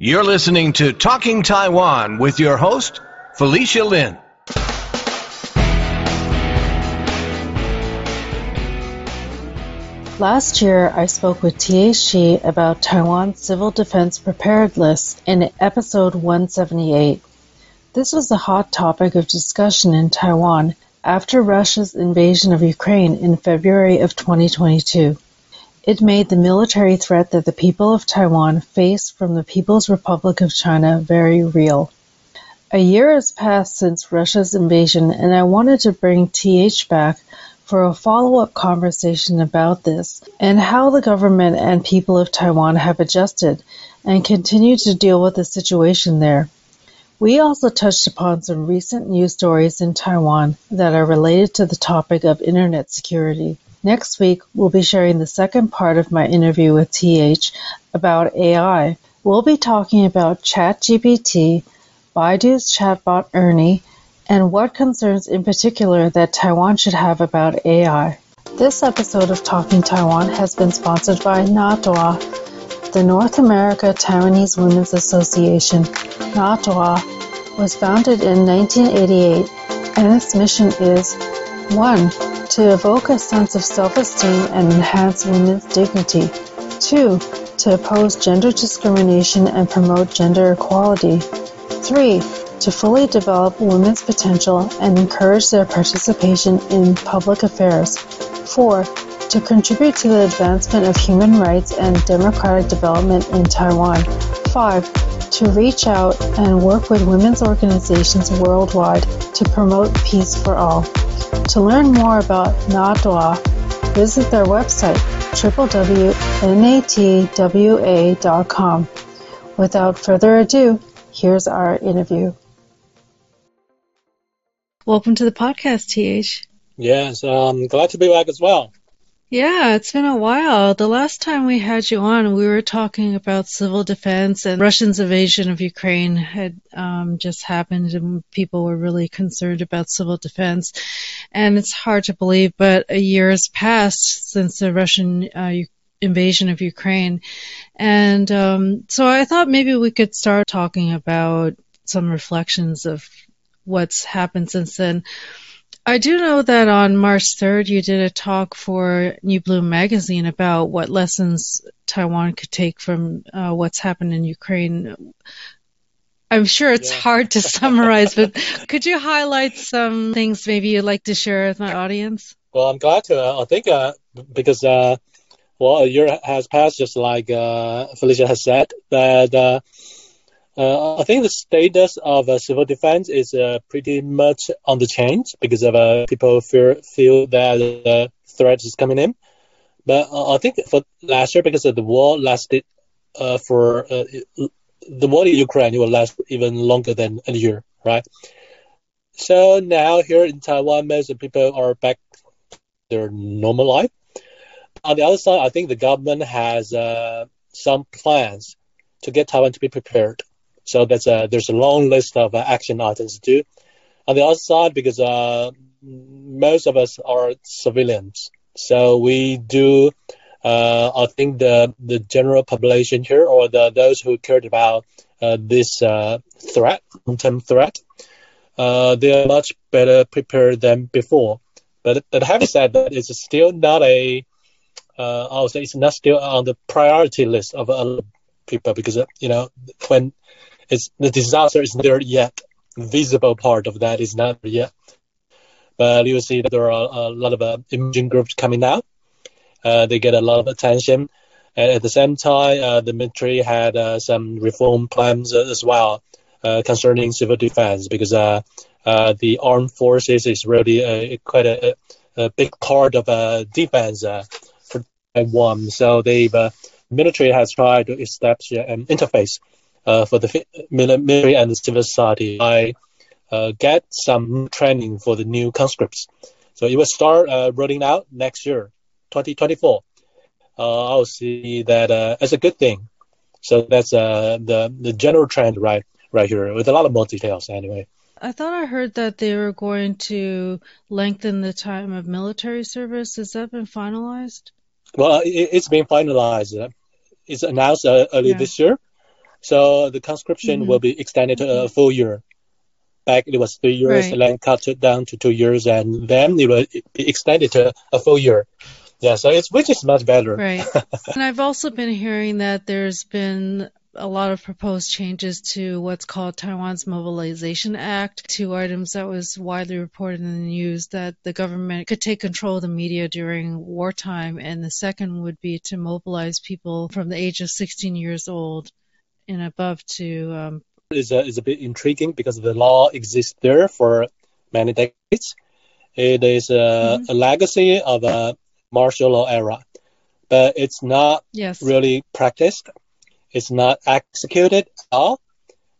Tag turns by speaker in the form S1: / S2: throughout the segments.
S1: You're listening to Talking Taiwan with your host, Felicia Lin.
S2: Last year, I spoke with T.H. Schee about Taiwan's civil defense preparedness in episode 178. This was a hot topic of discussion in Taiwan after Russia's invasion of Ukraine in February of 2022. It made the military threat that the people of Taiwan face from the People's Republic of China very real. A year has passed since Russia's invasion, and I wanted to bring TH back for a follow-up conversation about this and how the government and people of Taiwan have adjusted and continue to deal with the situation there. We also touched upon some recent news stories in Taiwan that are related to the topic of internet security. Next week, we'll be sharing the second part of my interview with TH about AI. We'll be talking about ChatGPT, Baidu's chatbot Ernie, and what concerns in particular that Taiwan should have about AI. This episode of Talking Taiwan has been sponsored by NATWA, the North America Taiwanese Women's Association. NATWA was founded in 1988 and its mission is 1. To evoke a sense of self-esteem and enhance women's dignity. 2. To oppose gender discrimination and promote gender equality. 3 to fully develop women's potential and encourage their participation in public affairs. 4. To contribute to the advancement of human rights and democratic development in Taiwan. 5. To reach out and work with women's organizations worldwide to promote peace for all. To learn more about NATWA, visit their website www.natwa.com. Without further ado, here's our interview. Welcome to the podcast, TH.
S3: Yes, um, glad to be back as well.
S2: Yeah, it's been a while. The last time we had you on, we were talking about civil defense and Russia's invasion of Ukraine had um, just happened, and people were really concerned about civil defense. And it's hard to believe, but a year has passed since the Russian uh, invasion of Ukraine, and um, so I thought maybe we could start talking about some reflections of what's happened since then. I do know that on March 3rd, you did a talk for New Bloom magazine about what lessons Taiwan could take from uh, what's happened in Ukraine. I'm sure it's yeah. hard to summarize, but could you highlight some things maybe you'd like to share with my audience?
S3: Well, I'm glad to. Uh, I think uh, because uh, well, a year has passed, just like uh, Felicia has said, that uh, uh, I think the status of uh, civil defense is uh, pretty much on the change because of uh, people feel feel that the threat is coming in. But uh, I think for last year, because the war lasted uh, for the war in Ukraine, it will last even longer than a year, right? So now here in Taiwan, most people are back their normal life. On the other side, I think the government has some plans to get Taiwan to be prepared so that's a, there's a long list of uh, action items to do. On the other side, because uh, most of us are civilians, so we do. Uh, I think the the general population here, or the those who cared about this threat, long-term threat, they are much better prepared than before. But, but having said that, it's still not a uh, I would say it's not still on the priority list of uh, people because you know when it's the disaster is there yet. Visible part of that is not yet. But you see that there are a lot of uh, groups coming out. Uh, they get a lot of attention. And at the same time, uh, the military had uh, some reform plans as well uh, concerning civil defense because uh, the armed forces is really quite a, a, big part of defense for Taiwan. So the military has tried to establish an interface uh, for the military and the civil society. I uh, get some training for the new conscripts. So it will start uh, rolling out next year, 2024. Uh, I'll see that uh, as a good thing. So that's uh, the the general trend right right here with a lot of more details anyway.
S2: I thought I heard that they were going to lengthen the time of military service. Has that been finalized?
S3: Well, it, has been finalized. It's announced early yeah. this year. So the conscription
S2: Mhm.
S3: will be extended to a full year. Back it was three years,
S2: Right.
S3: and then cut it down to two years, and then it will be extended to a full year. Yeah, so it's which is much better.
S2: Right. and I've also been hearing that there's been a lot of proposed changes to what's called Taiwan's Mobilization Act, two items that was widely reported in the news that the government could take control of the media during wartime, and the second would be to mobilize people from the age of 16 years old and above to um,
S3: is a, is a bit intriguing because the law exists there for many decades. It is a,
S2: Mhm.
S3: a legacy of a martial law era, but it's not
S2: yes,
S3: really practiced. It's not executed at all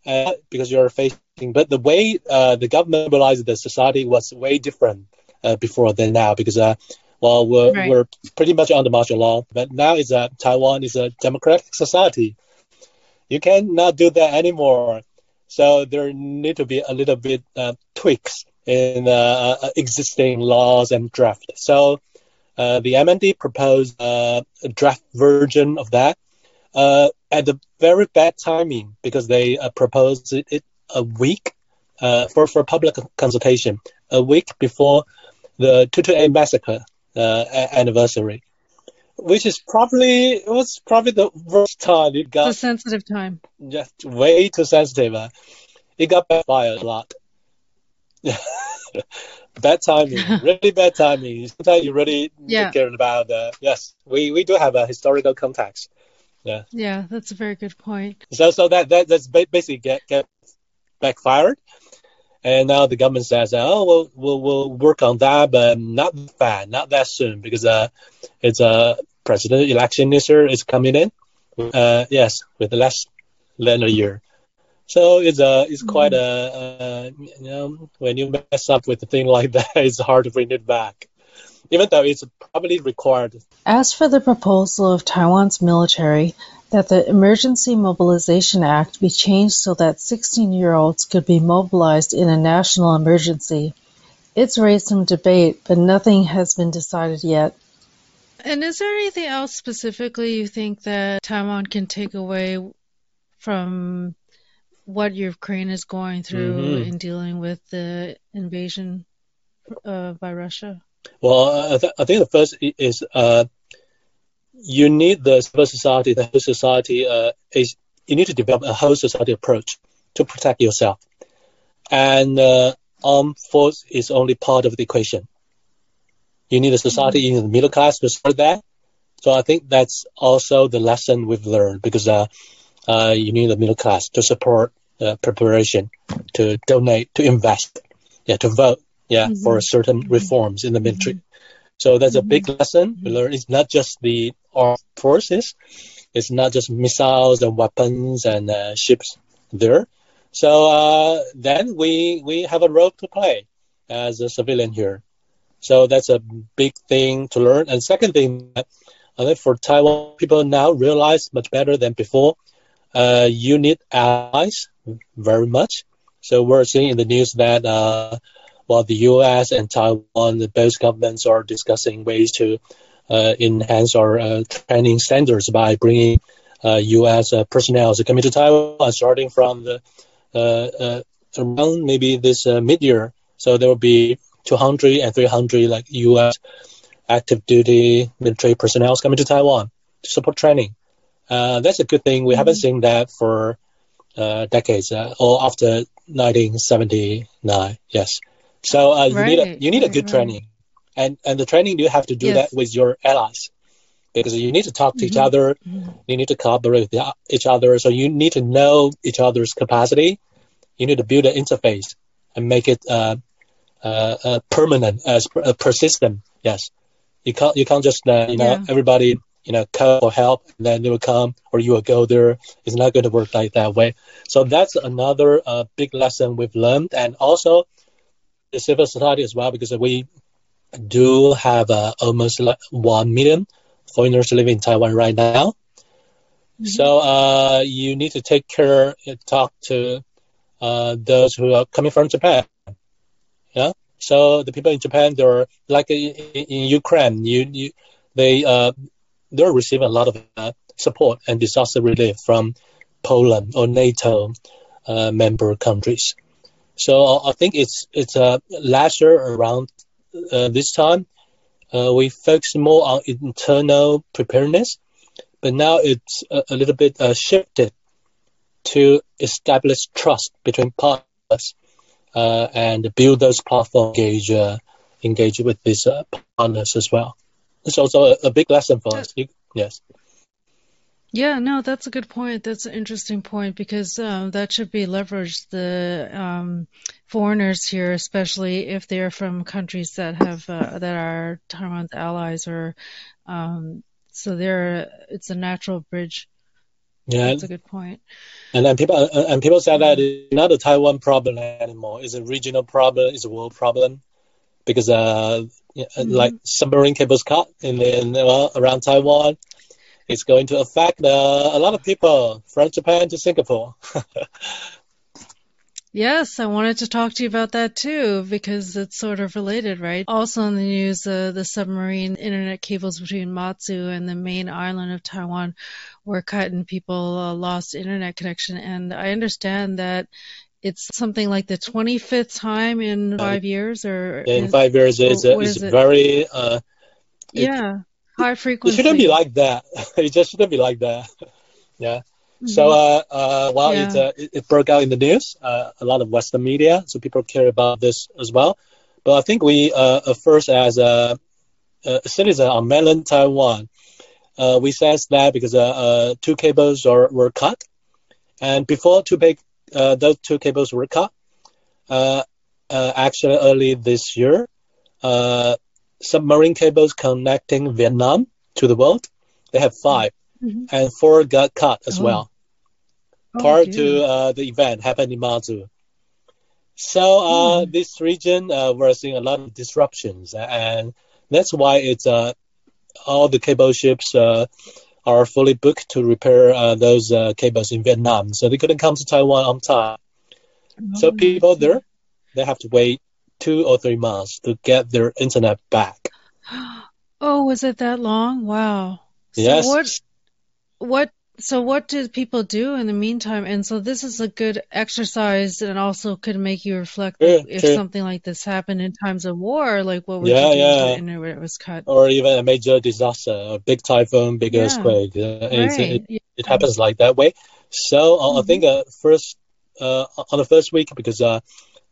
S3: uh, because you're facing. But the way uh, the government mobilized the society was way different uh, before than now because uh, well we're,
S2: Right.
S3: we're pretty much under martial law, but now is a Taiwan is a democratic society. You cannot do that anymore. So there need to be a little bit uh, tweaks in uh, uh, existing laws and draft. So uh, the MND proposed uh, a draft version of that uh, at the very bad timing because they proposed it, a week for for public consultation, a week before the 228 massacre anniversary, which is probably it was probably the worst time it
S2: it's a sensitive time.
S3: just way too sensitive. Uh, it got backfired a lot. bad timing, really bad timing. Sometimes you really
S2: Yeah.
S3: care about. Uh, yes, we, we do have a historical context.
S2: Yeah, Yeah, that's a very good point.
S3: So so that that that's basically get get backfired, and now the government says, oh, we'll we'll, we'll work on that, but not that not that soon because uh, it's a president election this year is coming in. Uh, yes, with less than a year. So it's a it's quite a, a you know when you mess up with a thing like that, it's hard to bring it back, even though it's probably required.
S2: As for the proposal of Taiwan's military that the Emergency Mobilization Act be changed so that 16 year olds could be mobilized in a national emergency, it's raised some debate, but nothing has been decided yet. And is there anything else specifically you think that Taiwan can take away from what Ukraine is going through
S3: Mhm.
S2: in dealing with the invasion uh, by Russia?
S3: Well, I, th- I think the first is uh, you need the civil society, the whole society uh, is you need to develop a whole society approach to protect yourself, and uh, armed force is only part of the equation. You need a society, you need the middle class to support that. So I think that's also the lesson we've learned because uh, uh, you need the middle class to support uh, preparation, to donate, to invest, yeah, to vote, yeah,
S2: Mhm.
S3: for certain reforms in the military. So that's a big lesson we learn. It's not just the armed forces, it's not just missiles and weapons and uh, ships there. So uh, then we we have a role to play as a civilian here. So that's a big thing to learn. And second thing, I think for Taiwan, people now realize much better than before. Uh, you need allies very much. So we're seeing in the news that uh, while the U.S. and Taiwan, the both governments are discussing ways to uh, enhance our uh, training standards by bringing uh, U.S. Uh, personnel to come into Taiwan, starting from the uh, uh, around maybe this uh, mid-year. So there will be 200 and 300 like U.S. active duty military personnel coming to Taiwan to support training. Uh, that's a good thing. We haven't seen that for uh, decades, uh, or after 1979. Yes. So uh, you need a you need a good
S2: right.
S3: training, and and the training you have to do
S2: Yes.
S3: that with your allies, because you need to talk to each
S2: Mhm.
S3: other.
S2: Mhm.
S3: You need to cooperate with each other. So you need to know each other's capacity. You need to build an interface and make it uh, uh, uh, permanent, as uh, persistent. Yes, you can't you can't just uh, you know
S2: Yeah.
S3: everybody you know call for help and then they will come or you will go there. It's not going to work like that way. So that's another uh, big lesson we've learned, and also the civil society as well, because we do have uh, almost like one million foreigners living in Taiwan right now. So uh, you need to take care, talk to uh, those who are coming from Japan. Yeah. So the people in Japan, they're like in, in Ukraine, you, you they uh, they're receiving a lot of uh, support and disaster relief from Poland or NATO uh, member countries. So I think it's it's uh, last year around uh, this time uh, we focus more on internal preparedness, but now it's a, a little bit uh, shifted to establish trust between partners uh, and build those platforms engage uh, engage with these uh, partners as well. It's also a, a big lesson for us. Yes.
S2: Yeah, no, that's a good point. That's an interesting point because um, that should be leveraged. The um, foreigners here, especially if they're from countries that have uh, that are Taiwan's allies, or um, so they're it's a natural bridge.
S3: Yeah,
S2: that's a good point.
S3: And then people and people say that it's not a Taiwan problem anymore. It's a regional problem. It's a world problem because uh, mm-hmm. like submarine cables cut in, in well, around Taiwan it's going to affect uh, a lot of people from Japan to Singapore.
S2: Yes, I wanted to talk to you about that too because it's sort of related, right? Also in the news, uh, the submarine internet cables between Matsu and the main island of Taiwan were cut and people uh, lost internet connection. And I understand that it's something like the 25th time in five years or
S3: in five years is, is, it? very uh,
S2: yeah high frequency.
S3: It shouldn't be like that. it just shouldn't be like that. yeah. Mm-hmm. So, uh, uh, well, yeah. it, uh, it, it, broke out in the news, uh, a lot of Western media, so people care about this as well. But I think we, uh, first as a, a citizen on mainland Taiwan, uh, we sensed that because uh, uh, two cables are, were cut, and before two big, uh, those two cables were cut, uh, uh, actually early this year, uh, submarine cables connecting Vietnam to the world. They have 5 mm-hmm. and four got cut as oh. well. Oh, prior to uh, the event happened in Matsu. So uh, mm. this region uh, we're seeing a lot of disruptions, and that's why it's uh, all the cable ships uh, are fully booked to repair uh, those uh, cables in Vietnam. So they couldn't come to Taiwan on time. Oh, so people there, they have to wait two or three months to get their internet back.
S2: Oh, was it that long? Wow. So
S3: yes.
S2: What? What? So what did people do in the meantime? And so this is a good exercise, and also could make you reflect yeah, if true. something like this happened in times of war, like what would yeah, you do yeah. if the it was cut?
S3: Or even a major disaster, a big typhoon, big yeah. earthquake. Uh, right. It, it, it, happens like that way. So uh, mm-hmm. I think uh, first uh, on the first week because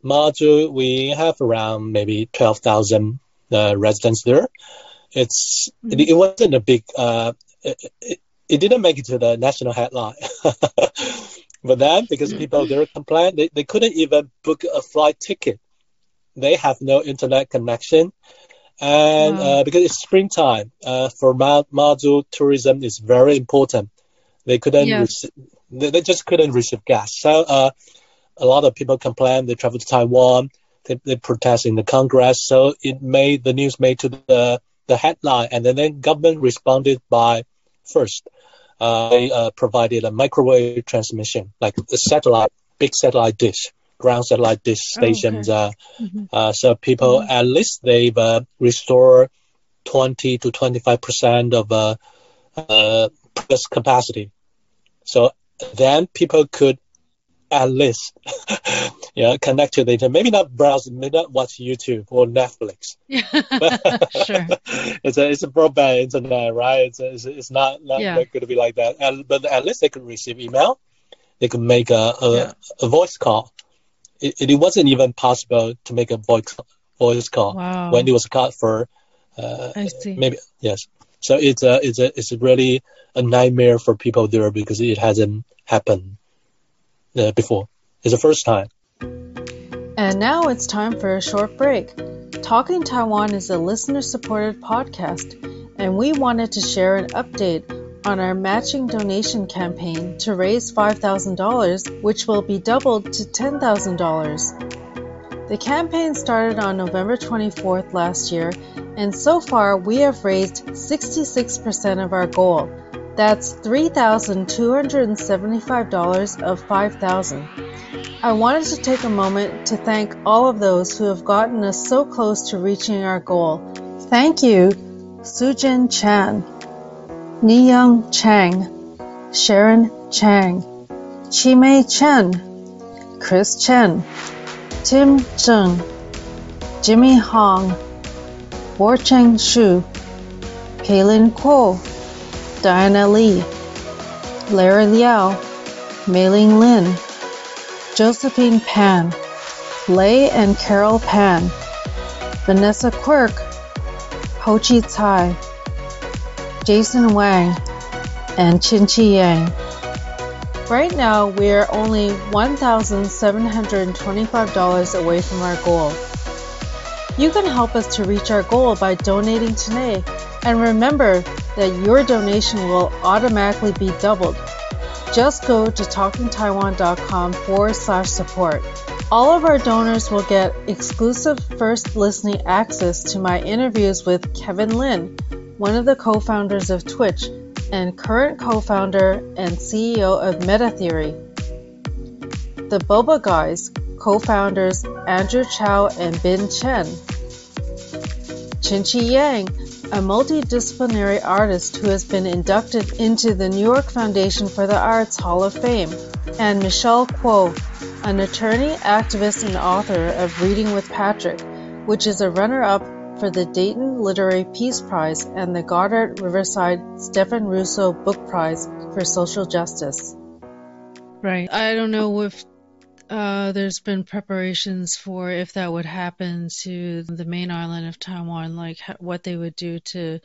S3: Matsu, we have around maybe 12,000 uh, residents there. It's mm-hmm. it, it, wasn't a big. Uh, it, it, didn't make it to the national headline. but then, because people there complained, they, they couldn't even book a flight ticket. They have no internet connection, and wow. uh, because it's springtime, uh, for Ma- Matsu, tourism is very important. They couldn't. Rec- they, they just couldn't receive gas. So uh, a lot of people complain. They travel to Taiwan. They, they protest in the Congress. So it made the news made to the the headline, and then the government responded by first. Uh, they uh, provided a microwave transmission, like a satellite, big satellite dish, ground satellite dish stations. Oh, okay. uh, mm-hmm. Uh, so people, mm-hmm. at least they've uh, restored 20 to 25 percent of uh, uh, capacity. So then people could at least yeah connect to the internet. Maybe not browse maybe not watch youtube or netflix.
S2: Sure.
S3: It's a it's a broadband internet right? It's, it's, it's not not yeah. going to be like that. And, but at least they could receive email. They could make a a, yeah. a voice call. It, it wasn't even possible to make a voice voice call
S2: wow.
S3: when it was cut for uh,
S2: I see.
S3: maybe yes. So it's a it's a it's really a nightmare for people there because it hasn't happened uh, before. It's the first time.
S2: And now it's time for a short break. Talking Taiwan is a listener supported podcast, and we wanted to share an update on our matching donation campaign to raise $5,000, which will be doubled to $10,000. The campaign started on November 24th last year, and so far we have raised 66% of our goal that's $3,275 of 5,000. I wanted to take a moment to thank all of those who have gotten us so close to reaching our goal. Thank you, Sujin Chan, Niyang Chang, Sharon Chang, Chimei Chen, Chris Chen, Tim Zheng, Jimmy Hong, Cheng Shu, Kaylin Kuo, Diana Lee, Larry Liao, Mei-Ling Lin, Josephine Pan, Lei and Carol Pan, Vanessa Quirk, Ho-Chi Tsai, Jason Wang, and Qin-Chi Yang. Right now, we are only $1,725 away from our goal. You can help us to reach our goal by donating today, and remember that your donation will automatically be doubled. Just go to talkingtaiwan.com forward slash support. All of our donors will get exclusive first listening access to my interviews with Kevin Lin, one of the co founders of Twitch and current co founder and CEO of MetaTheory. The Boba Guys, co founders Andrew Chau and Bin Chen. Qin-Chi Yang, a multidisciplinary artist who has been inducted into the New York Foundation for the Arts Hall of Fame, and Michelle Kuo, an attorney, activist, and author of Reading with Patrick, which is a runner up for the Dayton Literary Peace Prize and the Goddard Riverside Stephan Russo Book Prize for Social Justice. Right. I don't know if uh, there's been preparations for if that would happen to the main island of Taiwan, like what they would do to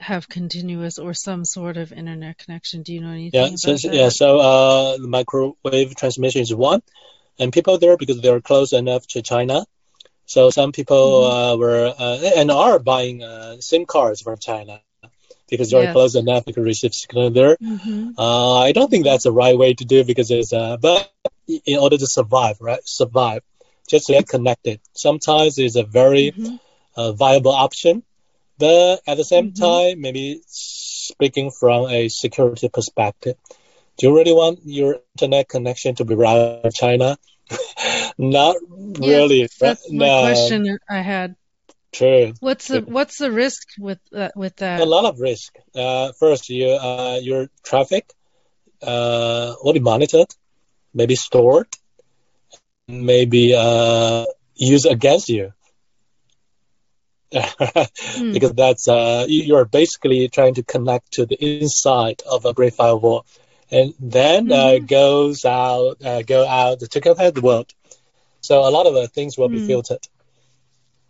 S2: have continuous or some sort of internet connection. Do you know anything?
S3: Yeah, so, yeah. So uh, the microwave transmission is one, and people there because they're close enough to China. So some people mm-hmm. uh, were uh, and are buying uh, SIM cards from China because they're yes. close enough to receive signal there. Mm-hmm. Uh, I don't think that's the right way to do because it's uh, but in order to survive, right? Survive, just get connected. Sometimes it's a very mm-hmm. Uh, viable option but at the same mm-hmm. time, maybe speaking from a security perspective, do you really want your internet connection to be around China? Not really.
S2: That's no. my question I had.
S3: True.
S2: What's the what's the risk with uh, with that?
S3: A lot of risk. Uh, first, you uh, your traffic uh, will be monitored, maybe stored, maybe uh, used against you. mm. because that's uh, you are basically trying to connect to the inside of a great firewall, and then mm. uh, hmm. goes out, uh, go out to connect the world. So a lot of the things will be hmm. filtered.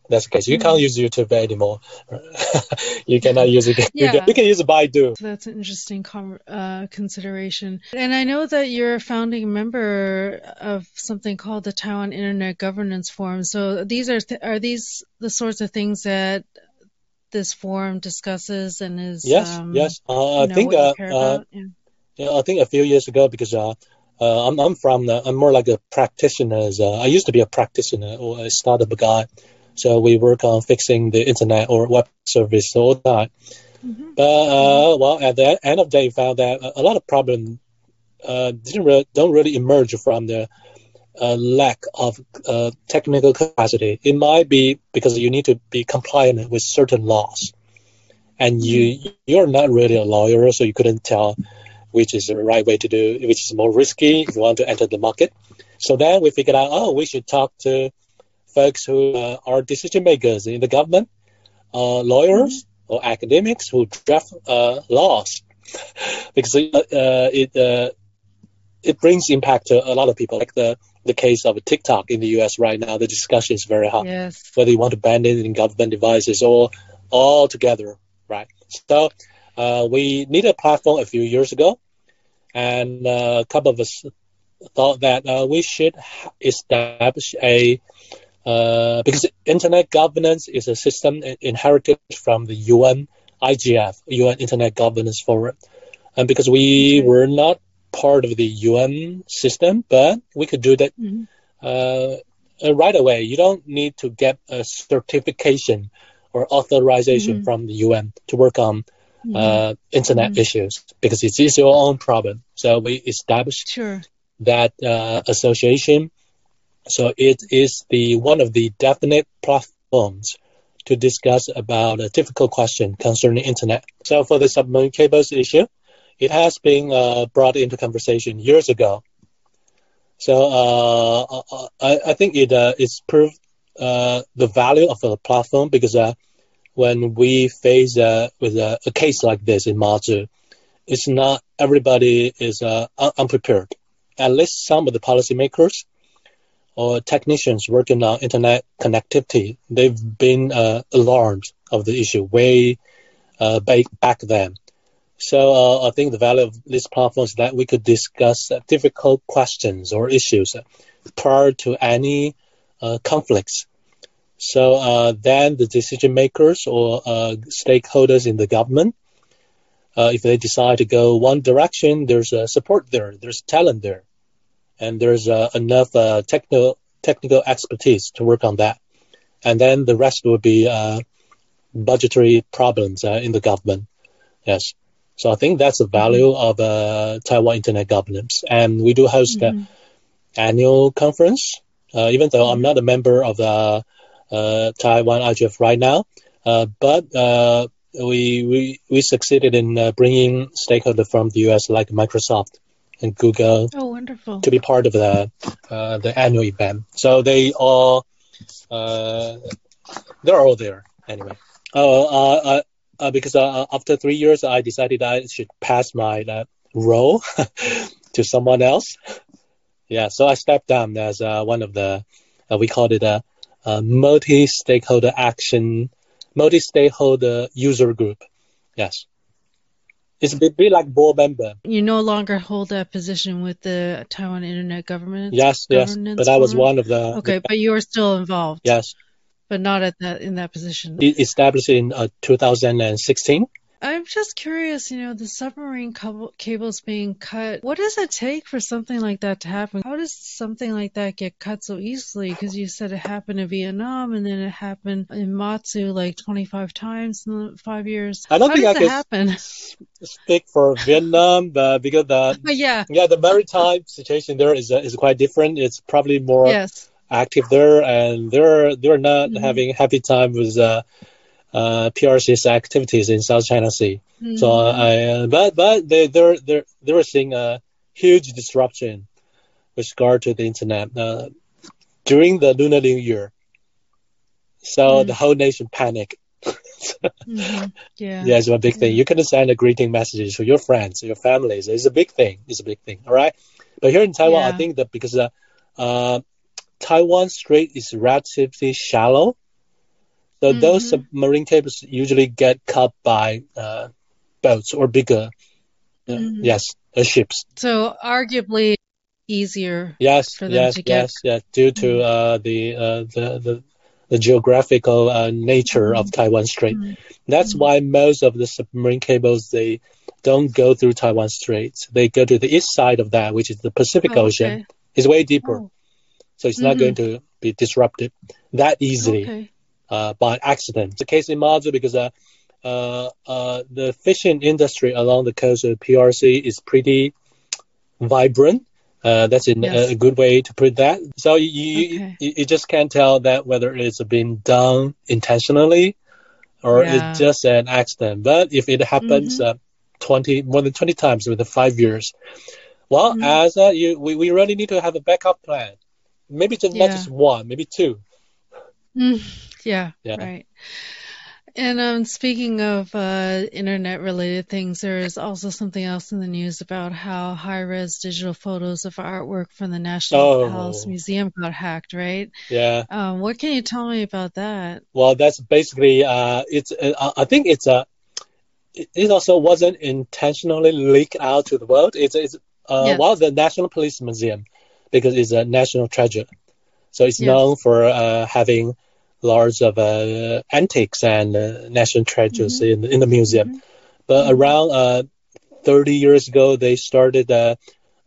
S3: That's the case. You can't hmm. use YouTube anymore. you cannot use it. Yeah. You, can, you can use Baidu.
S2: That's an interesting com- uh, consideration. And I know that you're a founding member of something called the Taiwan Internet Governance Forum. So these are th- are these the sorts of things that this forum discusses and is
S3: yes um, yes uh, I think uh, uh yeah. yeah. I think a few years ago because uh, uh, I'm, I'm from the, I'm more like a practitioner. Uh, I used to be a practitioner or a startup guy. So we work on fixing the internet or web service all the time. Mm-hmm. But uh, well, at the end of the day, found that a lot of problems uh, didn't really, don't really emerge from the uh, lack of uh, technical capacity. It might be because you need to be compliant with certain laws, and you mm-hmm. you're not really a lawyer, so you couldn't tell which is the right way to do, which is more risky if you want to enter the market. So then we figured out, oh, we should talk to folks who uh, are decision makers in the government, uh, lawyers mm-hmm. or academics who draft uh, laws, because uh, uh, it uh, it brings impact to a lot of people. Like the the case of TikTok in the U.S. right now, the discussion is very hot.
S2: Yes.
S3: Whether you want to ban it in government devices or all together, right? So we needed a platform a few years ago, and a couple of us thought that we should establish a uh, because internet governance is a system inherited from the UN IGF, UN Internet Governance Forum. And because we were not part of the UN system, but we could do that mm-hmm. uh, uh, right away. You don't need to get a certification or authorization mm-hmm. from the UN to work on mm-hmm. uh, internet mm-hmm. issues because it's your own problem. So we established
S2: sure.
S3: that uh, association so it is the one of the definite platforms to discuss about a difficult question concerning internet. So for the submarine cables issue, it has been uh, brought into conversation years ago So uh, I, I think it uh, it's proved uh, the value of a platform because uh, when we face uh, with a, a, case like this in Matsu, it's not everybody is uh, un- unprepared. At least some of the policymakers or technicians working on internet connectivity, they've been uh, alarmed of the issue way uh, back, then. So uh, I think the value of this platform is that we could discuss difficult questions or issues prior to any conflicts so uh, then the decision makers or uh, stakeholders in the government, uh, if they decide to go one direction, there's uh, support there, there's talent there, and there's uh, enough uh, technical technical expertise to work on that. And then the rest will be budgetary problems in the government. Yes. So I think that's the value of Taiwan internet governance. And we do host mm-hmm. an annual conference. even though I'm not a member of the uh, Taiwan IGF right now. Uh, but uh, we, we we succeeded in bringing stakeholders from the US like Microsoft and Google.
S2: Oh, wonderful!
S3: To be part of the the annual event. So they all they're all there anyway. Oh, uh, because uh, after three years, I decided I should pass my uh, role to someone else. Yeah, so I stepped down as one of the, we called it a uh, multi-stakeholder action, multi-stakeholder user group. Yes. It's a bit, like board member.
S2: You no longer hold that position with the Taiwan Internet Government.
S3: Yes, yes. But I was one of the.
S2: Okay,
S3: the,
S2: but you are still involved.
S3: Yes.
S2: But not at that in that position.
S3: Established in uh, 2016.
S2: I'm just curious, you know, the submarine cables being cut. What does it take for something like that to happen? How does something like that get cut so easily? Because you said it happened in Vietnam and then it happened in Matsu like 25 times in five years.
S3: I don't
S2: How
S3: think
S2: I
S3: can
S2: happen?
S3: speak for Vietnam, but because the
S2: yeah,
S3: yeah, the maritime situation there is uh, is quite different. It's probably more
S2: yes.
S3: active there, and they're they're not mm-hmm. having happy time with. Uh, uh, PRC's activities in South China Sea. Mm-hmm. So I, uh, but but they they're they're they were seeing a huge disruption with regard to the internet uh, during the Lunar New Year. So mm-hmm. the whole nation panicked.
S2: mm-hmm. Yeah,
S3: yeah, it's a big thing. You can send a greeting messages to your friends, your families. It's a big thing. It's a big thing. All right, but here in Taiwan, yeah. I think that because uh, uh, Taiwan Strait is relatively shallow, so mm-hmm. those submarine cables usually get cut by uh, boats or bigger, uh, mm-hmm. yes, uh, ships.
S2: So arguably easier.
S3: Yes,
S2: for them
S3: yes,
S2: to get...
S3: yes, yes. Due to mm-hmm. uh, the, uh, the the the geographical uh, nature of mm-hmm. Taiwan Strait. Mm-hmm. That's why most of the submarine cables they don't go through Taiwan Strait. They go to the east side of that, which is the Pacific
S2: oh,
S3: Ocean.
S2: Okay.
S3: It's way deeper,
S2: oh.
S3: so it's not going to be disrupted that easily.
S2: Okay
S3: uh, by accident. The case in Matsu because uh, uh, uh, the fishing industry along the coast of PRC is pretty vibrant. Uh, that's in,
S2: yes.
S3: a, good way to put that. So you,
S2: okay.
S3: you, you just can't tell that whether it's been done intentionally or
S2: yeah.
S3: it's just an accident. But if it happens
S2: mm-hmm.
S3: uh, 20 more than 20 times within five years, well,
S2: mm-hmm.
S3: as uh, you, we, we really need to have a backup plan. Maybe just
S2: yeah.
S3: not just one, maybe two.
S2: Mm, yeah,
S3: Yeah.
S2: right. And um, speaking of uh, internet related things, there is also something else in the news about how high res digital photos of artwork from the National
S3: Oh.
S2: Palace Museum got hacked, right?
S3: Yeah.
S2: Um, what can you tell me about that?
S3: Well, that's basically uh, it's. Uh, I think it's a. It it also wasn't intentionally leaked out to the world. It's it's uh,
S2: Yes.
S3: well the National Palace Museum because it's a national treasure, so it's
S2: Yes.
S3: known for uh, having lots of uh, antiques and uh, national treasures in in the museum. But
S2: Mhm.
S3: around uh, 30 years ago, they started a,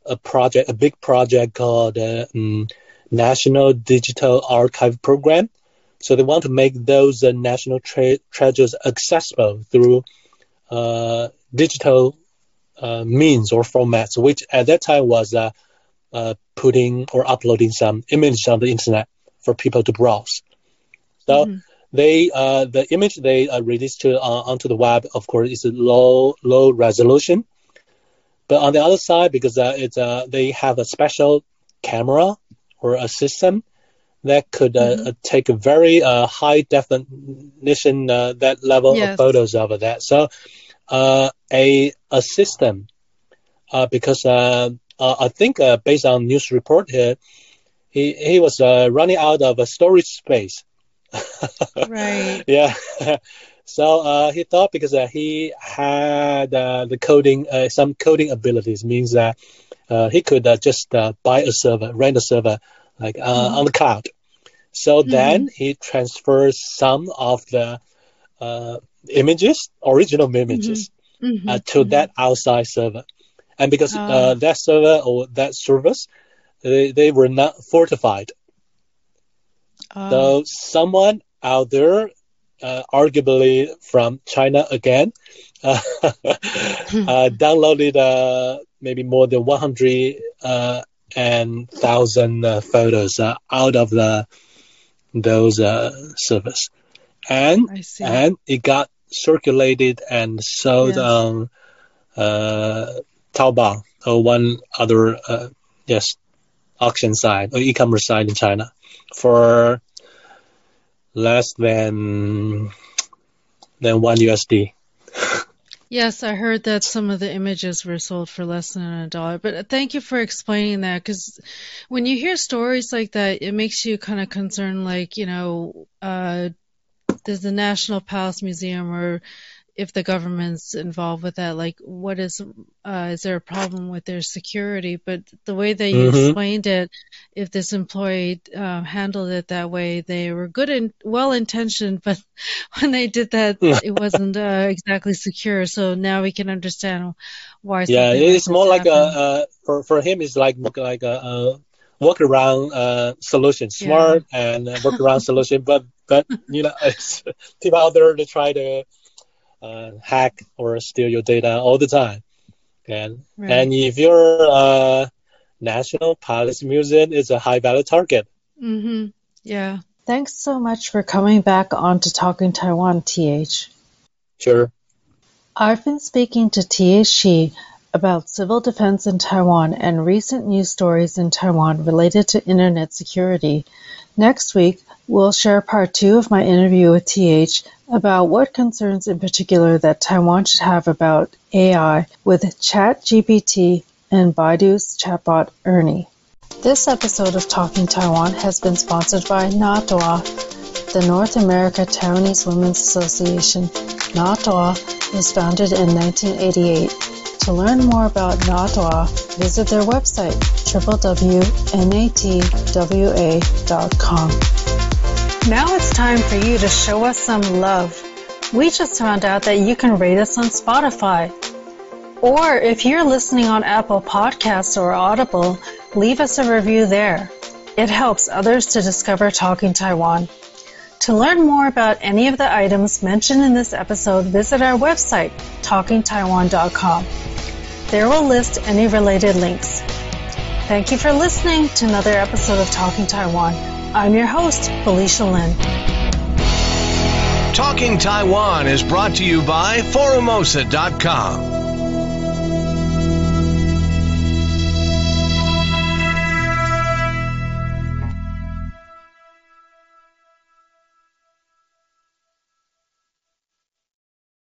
S3: a project, a big project called uh, um, National Digital Archive Program. So they want to make those uh, national tre- treasures accessible through uh, digital uh, means or formats, which at that time was uh, uh, putting or uploading some images on the internet for people to browse. So
S2: Mhm.
S3: they uh, the image they uh, released to, uh, onto the web, of course, is low low resolution. But on the other side, because uh, it's uh, they have a special camera or a system that could uh, mm-hmm. take a very uh, high definition uh, that level yes. of photos of that. So uh, a a system because I think based on news report here, he he was running out of a storage space.
S2: Right.
S3: Yeah. So uh, he thought because uh, he had uh, the coding, some coding abilities, means that he could just buy a server, rent a server, like mm-hmm. on the cloud. So mm-hmm. then he transfers some of the images, original images, mm-hmm. to mm-hmm. that outside server. And because oh. that server or that service, they, they were not fortified. Oh. So someone out there uh, arguably from China again, uh, uh, downloaded uh, maybe more than 100 uh, and thousand uh, photos out of the those servers, and and it got circulated and sold yes. on Taobao or one other yes auction site or e-commerce site in China for less than than one USD.
S2: Yes, I heard that some of the images were sold for less than a dollar. But thank you for explaining that because when you hear stories like that, it makes you kind of concerned. Like, you know, uh, there's the National Palace Museum or if the government's involved with that, like what is uh, is there a problem with their security? But the way that you mm-hmm. explained it, if this employee uh, handled it that way, they were good and well intentioned, but when they did that, it wasn't uh, exactly secure. So now we can understand why.
S3: Yeah, it's more like a for for him. It's like like a, a workaround uh, solution, smart yeah. and workaround solution. But but you know, it's people out there to try to uh, hack or steal your data all the time. And right. and if your uh, national palace museum is a high value target.
S2: Mm-hmm. Yeah. Thanks so much for coming back on to Talking Taiwan, TH.
S3: Sure.
S2: I've been speaking to TH Schee about civil defense in Taiwan and recent news stories in Taiwan related to internet security. Next week, we'll share part two of my interview with TH about what concerns in particular that Taiwan should have about AI with ChatGPT and Baidu's chatbot Ernie. This episode of Talking Taiwan has been sponsored by NATWA, the North America Taiwanese Women's Association. NATWA was founded in 1988. To learn more about NATWA, visit their website www.natwa.com. Now it's time for you to show us some love. We just found out that you can rate us on Spotify. Or if you're listening on Apple Podcasts or Audible, leave us a review there. It helps others to discover Talking Taiwan. To learn more about any of the items mentioned in this episode, visit our website, talkingtaiwan.com. There we'll list any related links. Thank you for listening to another episode of Talking Taiwan. I'm your host, Felicia Lin.
S1: Talking Taiwan is brought to you by Forumosa.com